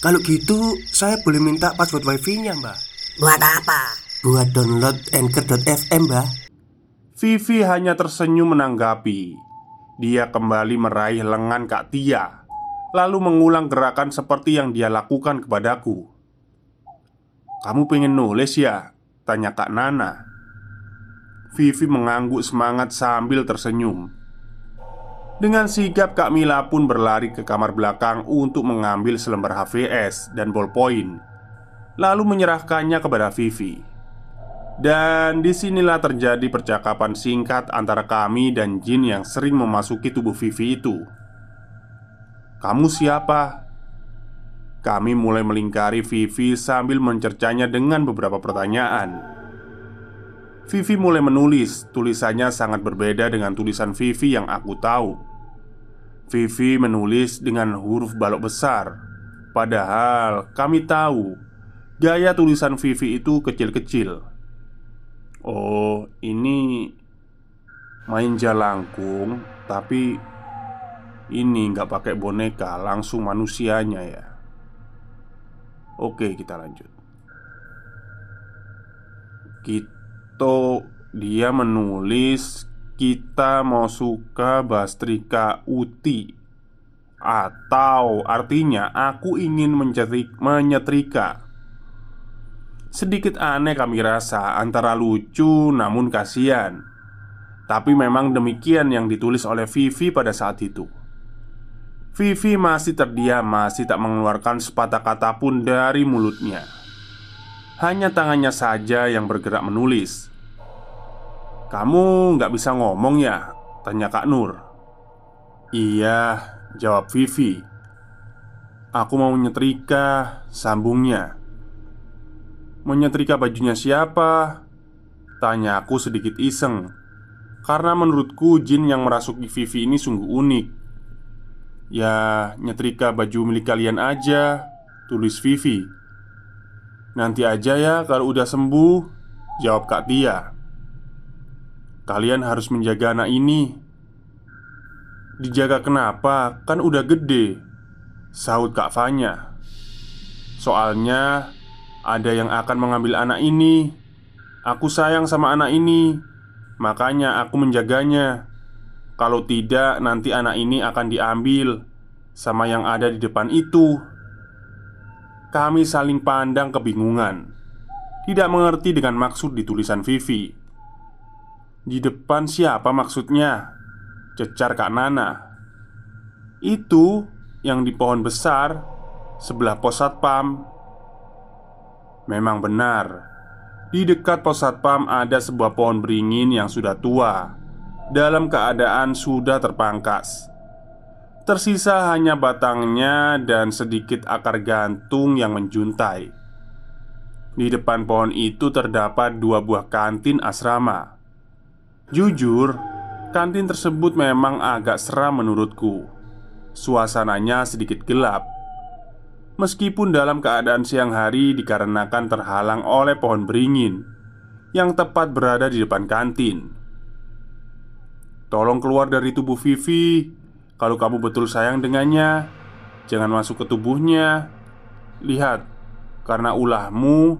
Kalau gitu, saya boleh minta password wifi-nya, Mbak. Buat apa? Buat download Anchor.fm, Mbak. Vivi hanya tersenyum menanggapi. Dia kembali meraih lengan Kak Tia, lalu mengulang gerakan seperti yang dia lakukan kepadaku. "Kamu pengen nulis ya?" tanya Kak Nana. Vivi mengangguk semangat sambil tersenyum. Dengan sigap Kak Mila pun berlari ke kamar belakang untuk mengambil selembar HVS dan ballpoint Lalu menyerahkannya kepada Vivi. Dan di sinilah terjadi percakapan singkat antara kami dan Jin yang sering memasuki tubuh Vivi itu. Kamu siapa? Kami mulai melingkari Vivi sambil mencercanya dengan beberapa pertanyaan. Vivi mulai menulis Tulisannya sangat berbeda dengan tulisan Vivi yang aku tahu Vivi menulis dengan huruf balok besar. Padahal kami tahu Gaya tulisan Vivi itu kecil-kecil. Oh ini Main jalangkung Tapi Ini nggak pakai boneka Langsung manusianya ya. Oke kita lanjut. Kita Dia menulis kita mau suka Bastrika Uti Atau artinya aku ingin menyetrika, Sedikit aneh kami rasa antara lucu namun kasihan. Tapi memang demikian yang ditulis oleh Vivi pada saat itu. Vivi masih terdiam, masih tak mengeluarkan sepatah kata pun dari mulutnya. Hanya tangannya saja yang bergerak menulis kamu nggak bisa ngomong ya? Tanya Kak Nur. Iya, jawab Vivi. Aku mau nyetrika, sambungnya. Menyetrika bajunya siapa? Tanya aku sedikit iseng. Karena menurutku jin yang merasuki Vivi ini sungguh unik. Ya, nyetrika baju milik kalian aja Tulis Vivi. Nanti aja ya kalau udah sembuh Jawab Kak Tia Kalian harus menjaga anak ini. Dijaga kenapa? Kan udah gede. Sahut Kak Fanya. Soalnya Ada yang akan mengambil anak ini. Aku sayang sama anak ini. Makanya aku menjaganya. Kalau tidak nanti anak ini akan diambil Sama yang ada di depan itu. Kami saling pandang kebingungan. Tidak mengerti dengan maksud di tulisan Vivi di depan siapa maksudnya? Cecar Kak Nana. Itu yang di pohon besar Sebelah pos satpam. Memang benar Di dekat pos satpam ada sebuah pohon beringin yang sudah tua. Dalam keadaan sudah terpangkas. Tersisa hanya batangnya dan sedikit akar gantung yang menjuntai. Di depan pohon itu terdapat dua buah kantin asrama Jujur, kantin tersebut memang agak seram menurutku. Suasananya sedikit gelap, meskipun dalam keadaan siang hari dikarenakan terhalang oleh pohon beringin yang tepat berada di depan kantin. Tolong keluar dari tubuh Vivi. Kalau kamu betul sayang dengannya, jangan masuk ke tubuhnya. Lihat, karena ulahmu,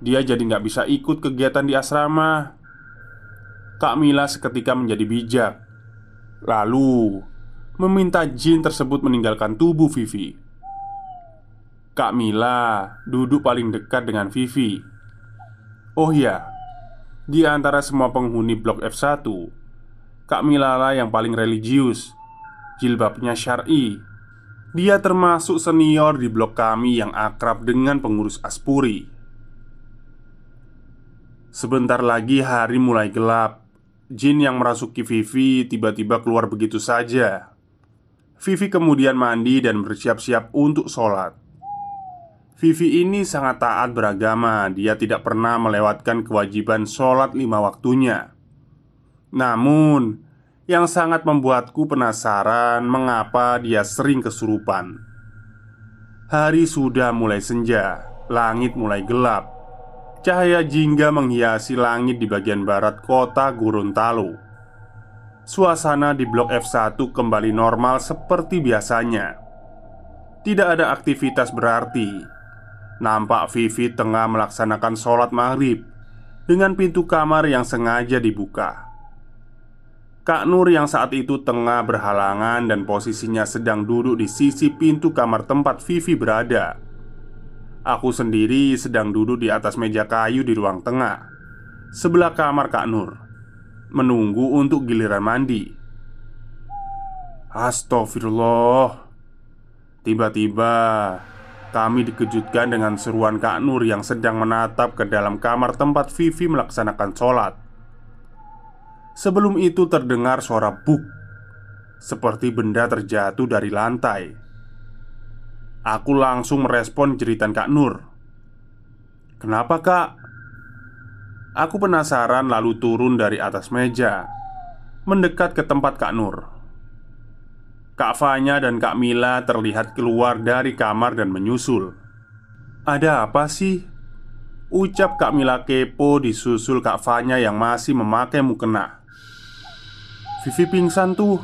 dia jadi nggak bisa ikut kegiatan di asrama. Kak Mila seketika menjadi bijak. Lalu Meminta jin tersebut meninggalkan tubuh Vivi. Kak Mila duduk paling dekat dengan Vivi. Oh ya Di antara semua penghuni blok F1 Kak Mila lah yang paling religius Jilbabnya syari. Dia termasuk senior di blok kami yang akrab dengan pengurus Aspuri. Sebentar lagi hari mulai gelap Jin yang merasuki Vivi tiba-tiba keluar begitu saja. Vivi kemudian mandi dan bersiap-siap untuk sholat. Vivi ini sangat taat beragama. Dia tidak pernah melewatkan kewajiban sholat lima waktunya. Namun, yang sangat membuatku penasaran mengapa dia sering kesurupan. Hari sudah mulai senja, langit mulai gelap. Cahaya jingga menghiasi langit di bagian barat kota Gorontalo. Suasana di Blok F1 kembali normal seperti biasanya. Tidak ada aktivitas berarti. Nampak Vivi tengah melaksanakan sholat maghrib dengan pintu kamar yang sengaja dibuka. Kak Nur yang saat itu tengah berhalangan dan posisinya sedang duduk di sisi pintu kamar tempat Vivi berada. Aku sendiri sedang duduk di atas meja kayu di ruang tengah, sebelah kamar Kak Nur, menunggu untuk giliran mandi. Astagfirullah. Tiba-tiba kami dikejutkan dengan seruan Kak Nur yang sedang menatap ke dalam kamar tempat Vivi melaksanakan sholat. Sebelum itu terdengar suara buk Seperti benda terjatuh dari lantai Aku langsung merespon jeritan Kak Nur. Kenapa kak? Aku penasaran lalu turun dari atas meja Mendekat ke tempat Kak Nur. Kak Fanya dan Kak Mila terlihat keluar dari kamar dan menyusul. Ada apa sih? Ucap Kak Mila kepo disusul Kak Fanya yang masih memakai mukena. Vivi pingsan tuh.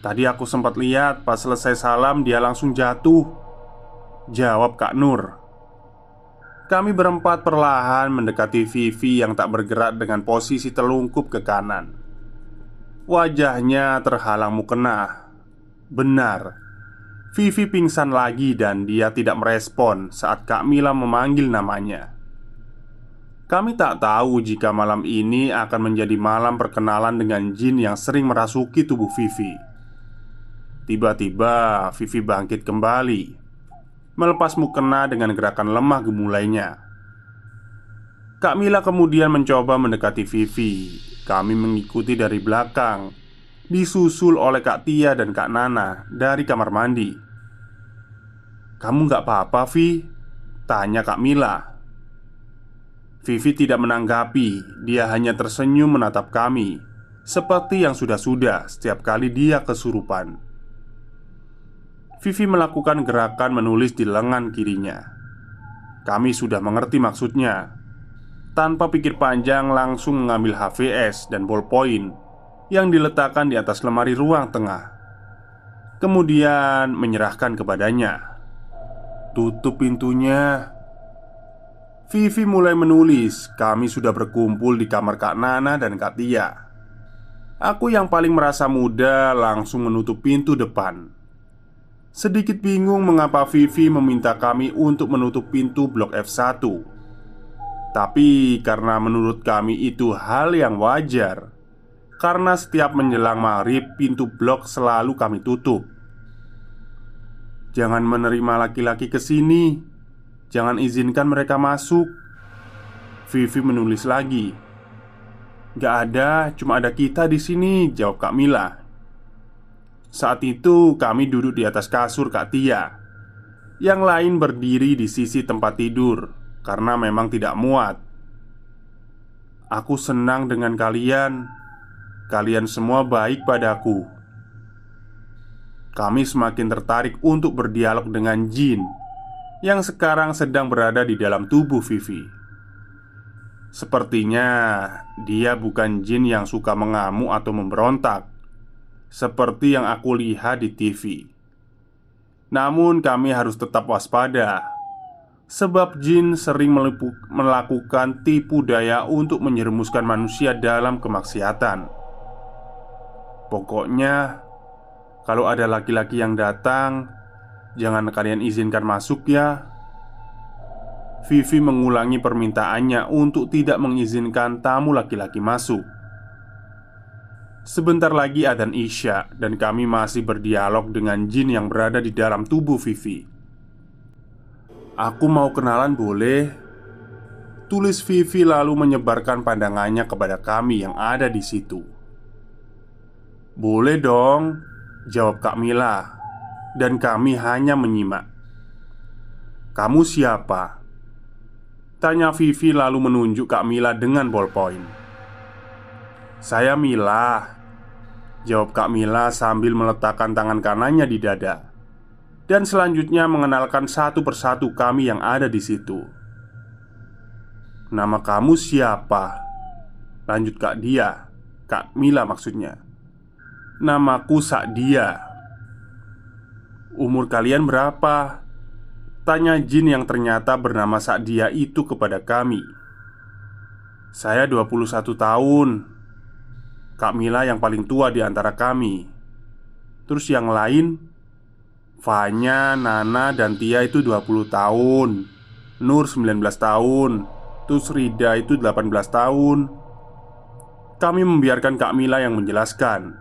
Tadi aku sempat lihat pas selesai salam dia langsung jatuh Jawab Kak Nur. Kami berempat perlahan mendekati Vivi yang tak bergerak dengan posisi telungkup ke kanan. Wajahnya terhalang mukena. Benar. Vivi pingsan lagi dan dia tidak merespon saat Kak Mila memanggil namanya. Kami tak tahu jika malam ini akan menjadi malam perkenalan dengan jin yang sering merasuki tubuh Vivi. Tiba-tiba Vivi bangkit kembali, melepas mukena dengan gerakan lemah gemulainya. Kak Mila kemudian mencoba mendekati Vivi. Kami mengikuti dari belakang, disusul oleh Kak Tia dan Kak Nana dari kamar mandi. "Kamu nggak apa-apa, Vi?" tanya Kak Mila. Vivi tidak menanggapi, dia hanya tersenyum menatap kami, seperti yang sudah-sudah setiap kali dia kesurupan. Vivi melakukan gerakan menulis di lengan kirinya. Kami sudah mengerti maksudnya. Tanpa pikir panjang, langsung mengambil HVS dan ballpoint yang diletakkan di atas lemari ruang tengah. Kemudian menyerahkan kepadanya. "Tutup pintunya," Vivi mulai menulis Kami sudah berkumpul di kamar Kak Nana dan Kak Tia Aku yang paling merasa muda langsung menutup pintu depan Sedikit bingung mengapa Vivi meminta kami untuk menutup pintu blok F1 Tapi karena menurut kami itu hal yang wajar. Karena setiap menjelang maghrib pintu blok selalu kami tutup. Jangan menerima laki-laki ke sini. Jangan izinkan mereka masuk. Vivi menulis lagi. Gak ada, cuma ada kita di sini, jawab Kak Mila. Saat itu kami duduk di atas kasur Kak Tia. Yang lain berdiri di sisi tempat tidur karena memang tidak muat. Aku senang dengan kalian. Kalian semua baik padaku. Kami semakin tertarik untuk berdialog dengan Jin yang sekarang sedang berada di dalam tubuh Vivi. Sepertinya dia bukan jin yang suka mengamuk atau memberontak, seperti yang aku lihat di TV. Namun, kami harus tetap waspada, sebab jin sering melakukan tipu daya untuk menyerumuskan manusia dalam kemaksiatan. Pokoknya, kalau ada laki-laki yang datang, Jangan kalian izinkan masuk ya Vivi mengulangi permintaannya untuk tidak mengizinkan tamu laki-laki masuk Sebentar lagi adzan Isya dan kami masih berdialog dengan jin yang berada di dalam tubuh Vivi Aku mau kenalan boleh? Tulis Vivi lalu menyebarkan pandangannya kepada kami yang ada di situ Boleh dong, jawab Kak Mila dan kami hanya menyimak. Kamu siapa? Tanya Vivi lalu menunjuk Kak Mila dengan ballpoint Saya Mila. Jawab Kak Mila sambil meletakkan tangan kanannya di dada. Dan selanjutnya mengenalkan satu persatu kami yang ada di situ. Nama kamu siapa? Lanjut Kak Dia. Kak Mila maksudnya. Namaku Sakdia. Umur kalian berapa? Tanya jin yang ternyata bernama Sakdia itu kepada kami. Saya 21 tahun Kak Mila yang paling tua di antara kami. Terus yang lain Fanya, Nana, dan Tia itu 20 tahun. Nur 19 tahun. Terus Rida itu 18 tahun. Kami membiarkan Kak Mila yang menjelaskan.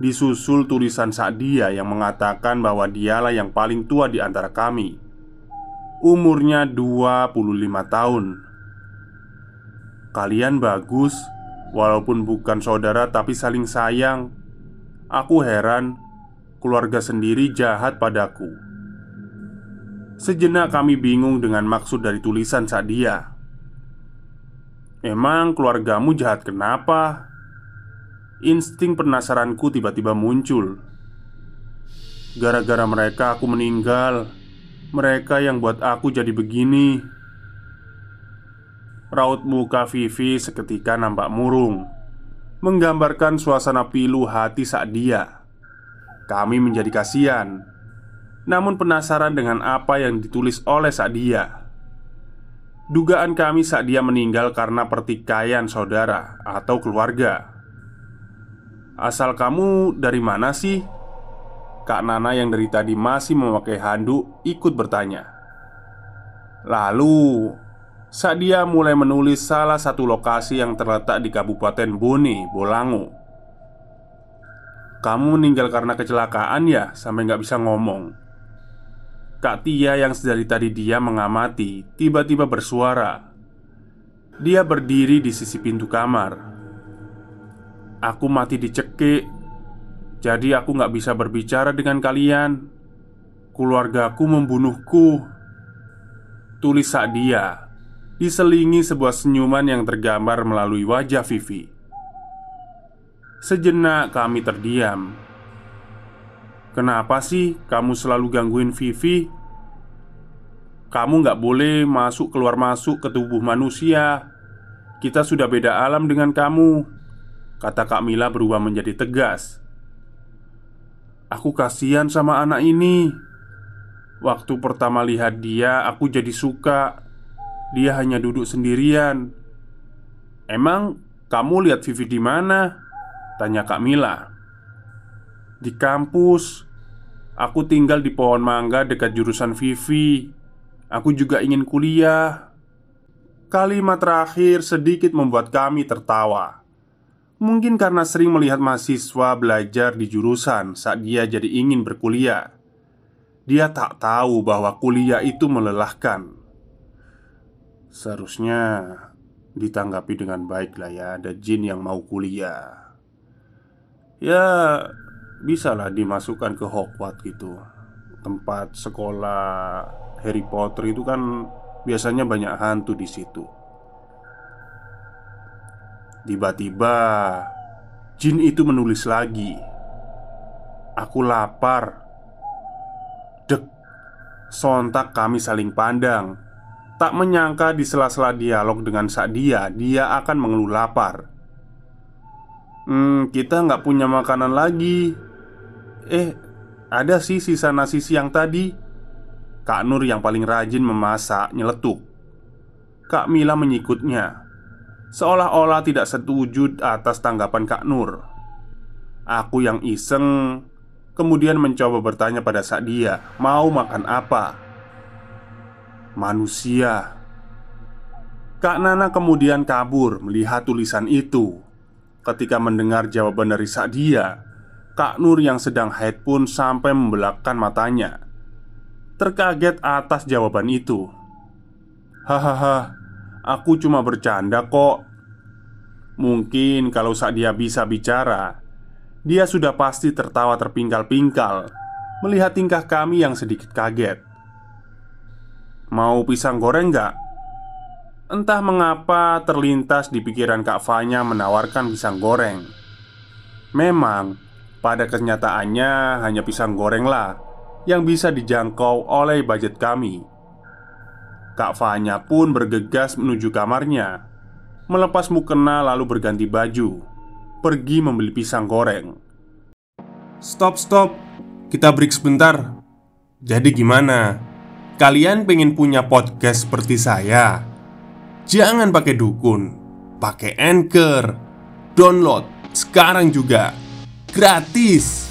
Disusul tulisan Sadia yang mengatakan bahwa dialah yang paling tua di antara kami. Umurnya 25 tahun. Kalian bagus Walaupun bukan saudara tapi saling sayang Aku heran Keluarga sendiri jahat padaku Sejenak kami bingung dengan maksud dari tulisan Sadia Emang keluargamu jahat kenapa? Insting penasaranku tiba-tiba muncul. Gara-gara mereka, aku meninggal. Mereka yang buat aku jadi begini. Raut muka Vivi seketika nampak murung, menggambarkan suasana pilu hati saat dia. Kami menjadi kasihan, namun penasaran dengan apa yang ditulis oleh Sadia. Dugaan kami saat dia meninggal karena pertikaian saudara atau keluarga. Asal kamu dari mana sih? Kak Nana yang dari tadi masih memakai handuk ikut bertanya Lalu saat dia mulai menulis salah satu lokasi yang terletak di Kabupaten Bone, Bolango Kamu meninggal karena kecelakaan ya? Sampai nggak bisa ngomong. Kak Tia yang sedari tadi dia mengamati Tiba-tiba bersuara. Dia berdiri di sisi pintu kamar. Aku mati dicekik. Jadi aku gak bisa berbicara dengan kalian. Keluargaku membunuhku. Tulis saat dia Diselingi sebuah senyuman yang tergambar melalui wajah Vivi. Sejenak kami terdiam. Kenapa sih kamu selalu gangguin Vivi? Kamu gak boleh masuk keluar masuk ke tubuh manusia. Kita sudah beda alam dengan kamu Kata Kak Mila berubah menjadi tegas. Aku kasihan sama anak ini. Waktu pertama lihat dia, aku jadi suka Dia hanya duduk sendirian. Emang kamu lihat Vivi di mana? Tanya Kak Mila. Di kampus. Aku tinggal di pohon mangga dekat jurusan Vivi. Aku juga ingin kuliah. Kalimat terakhir sedikit membuat kami tertawa. Mungkin karena sering melihat mahasiswa belajar di jurusan saat dia jadi ingin berkuliah. Dia tak tahu bahwa kuliah itu melelahkan Seharusnya ditanggapi dengan baik lah ya. Ada jin yang mau kuliah. Ya bisalah dimasukkan ke Hogwarts gitu. Tempat sekolah Harry Potter itu kan biasanya banyak hantu di situ. Tiba-tiba Jin itu menulis lagi Aku lapar. Dek Sontak kami saling pandang Tak menyangka di sela-sela dialog dengan Sadia Dia akan mengeluh lapar. Hmm, kita nggak punya makanan lagi. Eh, ada sih sisa nasi siang tadi. Kak Nur yang paling rajin memasak nyeletuk. Kak Mila menyikutnya. Seolah-olah tidak setuju atas tanggapan Kak Nur. Aku yang iseng Kemudian mencoba bertanya pada Sadia Mau makan apa? Manusia. Kak Nana kemudian kabur melihat tulisan itu. Ketika mendengar jawaban dari Sadia Kak Nur yang sedang haid pun sampai membelakkan matanya. Terkaget atas jawaban itu. Hahaha Aku cuma bercanda kok. Mungkin kalau saat dia bisa bicara Dia sudah pasti tertawa terpingkal-pingkal Melihat tingkah kami yang sedikit kaget Mau pisang goreng nggak? Entah mengapa terlintas di pikiran Kak Fanya menawarkan pisang goreng Memang, pada kenyataannya hanya pisang goreng lah Yang bisa dijangkau oleh budget kami Kak Fanya pun bergegas menuju kamarnya Melepas mukena lalu berganti baju Pergi membeli pisang goreng Stop, stop. Kita break sebentar. Jadi gimana? Kalian pengen punya podcast seperti saya? Jangan pakai dukun, pakai Anchor. Download sekarang juga. Gratis.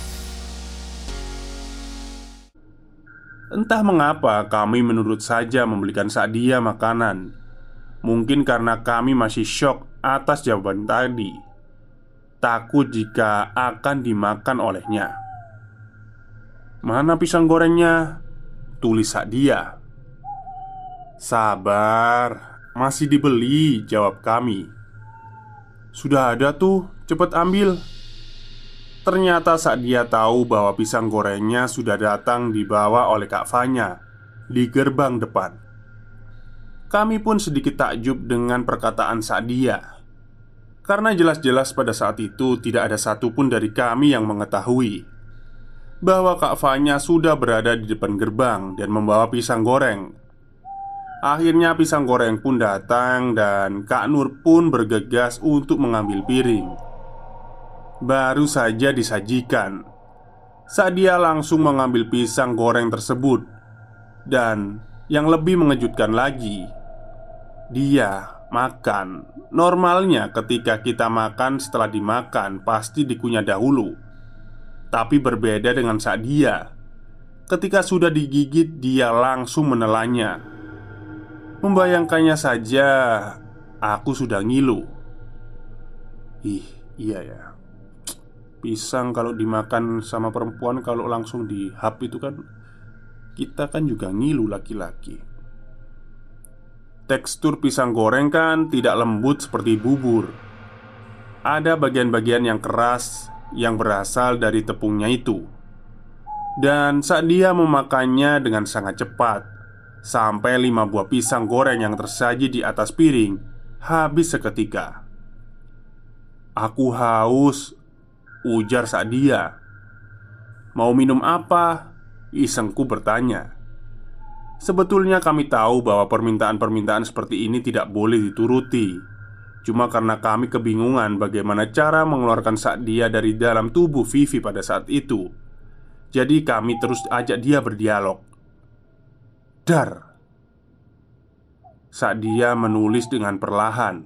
Entah mengapa kami menurut saja membelikan Sadia makanan Mungkin karena kami masih shock atas jawaban tadi Takut jika akan dimakan olehnya Mana pisang gorengnya? Tulis Sadia Sabar, masih dibeli, jawab kami. Sudah ada tuh, cepet ambil. Ternyata saat dia tahu bahwa pisang gorengnya sudah datang dibawa oleh Kak Fanya di gerbang depan. Kami pun sedikit takjub dengan perkataan Sadia Karena jelas-jelas pada saat itu tidak ada satupun dari kami yang mengetahui Bahwa Kak Fanya sudah berada di depan gerbang dan membawa pisang goreng Akhirnya pisang goreng pun datang dan Kak Nur pun bergegas untuk mengambil piring baru saja disajikan. Saat dia langsung mengambil pisang goreng tersebut, dan yang lebih mengejutkan lagi, dia makan. Normalnya, ketika kita makan setelah dimakan, pasti dikunyah dahulu, tapi berbeda dengan saat dia. Ketika sudah digigit, dia langsung menelannya. Membayangkannya saja, aku sudah ngilu. Ih, iya ya. Pisang kalau dimakan sama perempuan kalau langsung di hap itu kan Kita kan juga ngilu laki-laki Tekstur pisang goreng kan tidak lembut seperti bubur Ada bagian-bagian yang keras yang berasal dari tepungnya itu. Dan saat dia memakannya dengan sangat cepat Sampai lima buah pisang goreng yang tersaji di atas piring Habis seketika. Aku haus Ujar saat dia. Mau minum apa? Isengku bertanya. Sebetulnya kami tahu bahwa permintaan-permintaan seperti ini tidak boleh dituruti Cuma karena kami kebingungan bagaimana cara mengeluarkan saat dia dari dalam tubuh Vivi pada saat itu. Jadi kami terus ajak dia berdialog. Dar Saat dia menulis dengan perlahan.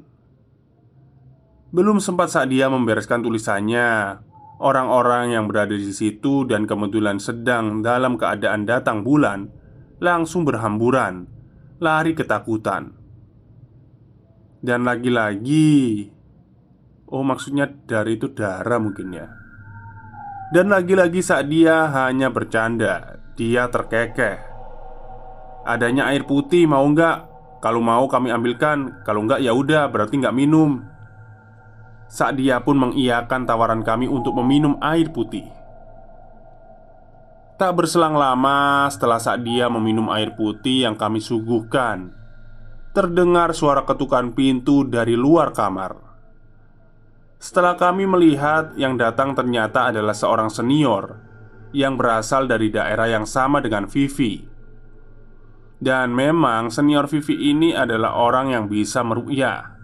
Belum sempat saat dia membereskan tulisannya. Orang-orang yang berada di situ dan kebetulan sedang dalam keadaan datang bulan langsung berhamburan, lari ketakutan. Dan lagi-lagi, oh maksudnya dari itu darah mungkin ya. Dan lagi-lagi saat dia hanya bercanda, dia terkekeh. Adanya air putih mau nggak? Kalau mau kami ambilkan, kalau nggak ya udah berarti nggak minum. Saat dia pun mengiyakan tawaran kami untuk meminum air putih Tak berselang lama setelah saat dia meminum air putih yang kami suguhkan Terdengar suara ketukan pintu dari luar kamar. Setelah kami melihat yang datang ternyata adalah seorang senior Yang berasal dari daerah yang sama dengan Vivi. Dan memang senior Vivi ini adalah orang yang bisa merukyah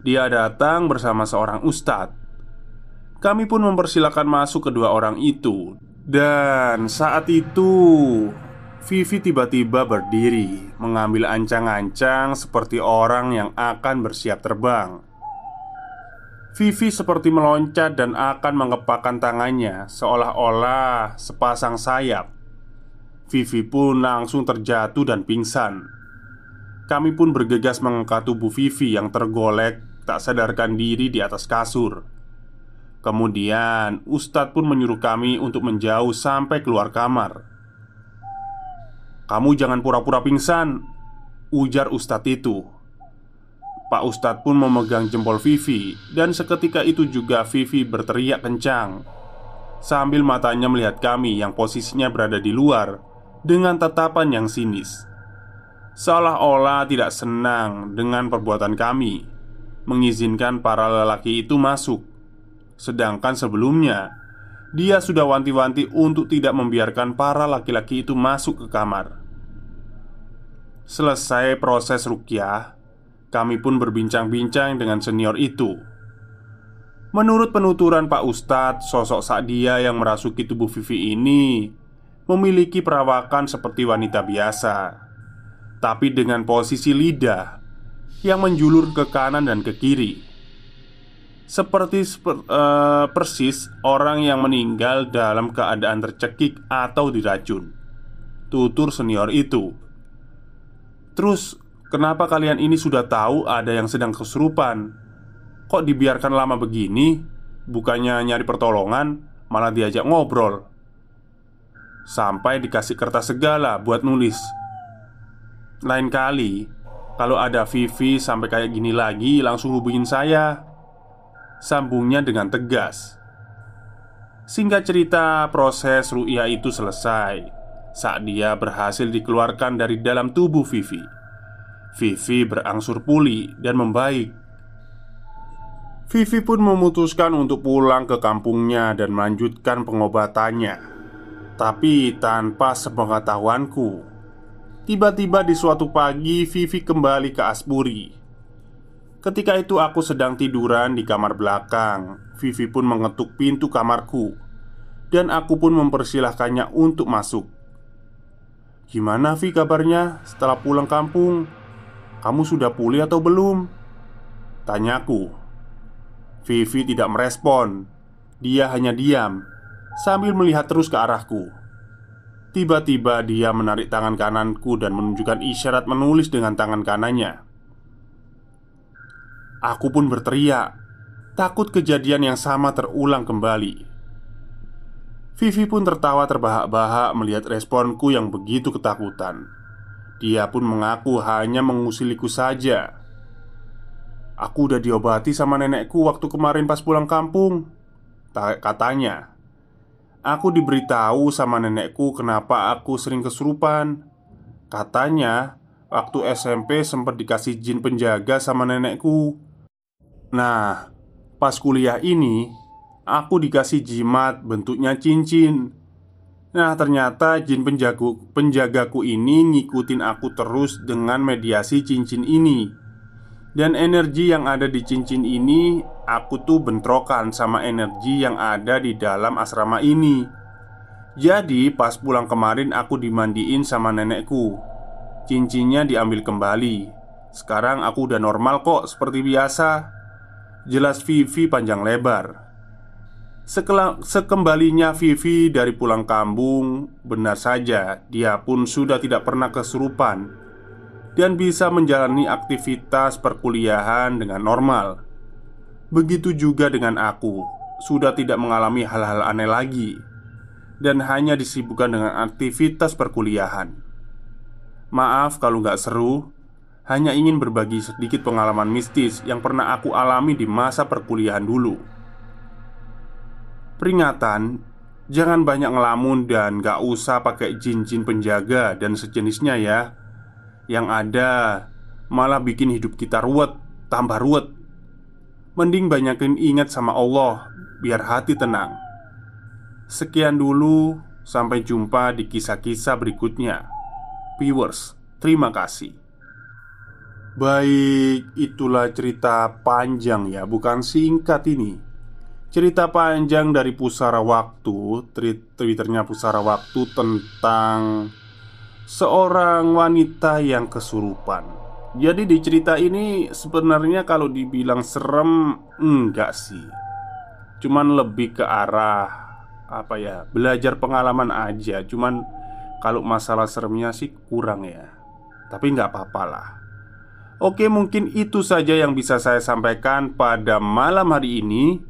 dia datang bersama seorang ustadz. Kami pun mempersilahkan masuk kedua orang itu, dan saat itu Vivi tiba-tiba berdiri, mengambil ancang-ancang seperti orang yang akan bersiap terbang. Vivi seperti meloncat dan akan mengepakkan tangannya, seolah-olah sepasang sayap. Vivi pun langsung terjatuh dan pingsan. Kami pun bergegas mengangkat tubuh Vivi yang tergolek tak sadarkan diri di atas kasur. Kemudian, Ustadz pun menyuruh kami untuk menjauh sampai keluar kamar. "Kamu jangan pura-pura pingsan," ujar Ustadz itu. Pak Ustadz pun memegang jempol Vivi, dan seketika itu juga Vivi berteriak kencang sambil matanya melihat kami yang posisinya berada di luar dengan tatapan yang sinis. seolah-olah tidak senang dengan perbuatan kami mengizinkan para lelaki itu masuk. Sedangkan sebelumnya, dia sudah wanti-wanti untuk tidak membiarkan para laki-laki itu masuk ke kamar. Selesai proses rukyah, kami pun berbincang-bincang dengan senior itu. Menurut penuturan Pak Ustadz, sosok Sadia yang merasuki tubuh Vivi ini memiliki perawakan seperti wanita biasa, tapi dengan posisi lidah yang menjulur ke kanan dan ke kiri, seperti seper, uh, persis orang yang meninggal dalam keadaan tercekik atau diracun. Tutur senior itu. Terus, kenapa kalian ini sudah tahu ada yang sedang kesurupan? Kok dibiarkan lama begini? Bukannya nyari pertolongan, malah diajak ngobrol. Sampai dikasih kertas segala buat nulis. Lain kali, kalau ada Vivi sampai kayak gini lagi langsung hubungin saya Sambungnya dengan tegas Singkat cerita proses ru'ya itu selesai Saat dia berhasil dikeluarkan dari dalam tubuh Vivi. Vivi berangsur pulih dan membaik. Vivi pun memutuskan untuk pulang ke kampungnya dan melanjutkan pengobatannya. Tapi tanpa sepengetahuanku Tiba-tiba di suatu pagi Vivi kembali ke Asburi Ketika itu aku sedang tiduran di kamar belakang. Vivi pun mengetuk pintu kamarku. Dan aku pun mempersilahkannya untuk masuk Gimana Vi kabarnya setelah pulang kampung? Kamu sudah pulih atau belum? Tanyaku Vivi tidak merespon Dia hanya diam Sambil melihat terus ke arahku Tiba-tiba dia menarik tangan kananku dan menunjukkan isyarat menulis dengan tangan kanannya. Aku pun berteriak, takut kejadian yang sama terulang kembali. Vivi pun tertawa terbahak-bahak melihat responku yang begitu ketakutan. Dia pun mengaku hanya mengusiliku saja. Aku udah diobati sama nenekku waktu kemarin pas pulang kampung, katanya. Aku diberitahu sama nenekku kenapa aku sering kesurupan Katanya Waktu SMP sempat dikasih jin penjaga sama nenekku Nah Pas kuliah ini Aku dikasih jimat bentuknya cincin Nah ternyata jin penjagu, penjagaku ini ngikutin aku terus dengan mediasi cincin ini Dan energi yang ada di cincin ini aku tuh bentrokan sama energi yang ada di dalam asrama ini. Jadi, pas pulang kemarin aku dimandiin sama nenekku. Cincinnya diambil kembali. Sekarang aku udah normal kok, seperti biasa. Jelas Vivi panjang lebar. Sekembalinya Vivi dari pulang kampung, benar saja dia pun sudah tidak pernah kesurupan dan bisa menjalani aktivitas perkuliahan dengan normal. Begitu juga dengan aku, sudah tidak mengalami hal-hal aneh lagi dan hanya disibukkan dengan aktivitas perkuliahan. Maaf kalau nggak seru, hanya ingin berbagi sedikit pengalaman mistis yang pernah aku alami di masa perkuliahan dulu. Peringatan, jangan banyak ngelamun dan gak usah pakai jin-jin penjaga dan sejenisnya ya. Yang ada malah bikin hidup kita ruwet, tambah ruwet. Mending banyakin ingat sama Allah Biar hati tenang. Sekian dulu Sampai jumpa di kisah-kisah berikutnya. Viewers, terima kasih. Baik, itulah cerita panjang ya Bukan singkat ini Cerita panjang dari Pusara Waktu Twitternya Pusara Waktu tentang Seorang wanita yang kesurupan. Jadi di cerita ini sebenarnya kalau dibilang serem enggak sih. Cuman lebih ke arah apa ya belajar pengalaman aja. Cuman kalau masalah seremnya sih kurang ya. Tapi nggak apa-apa lah. Oke mungkin itu saja yang bisa saya sampaikan pada malam hari ini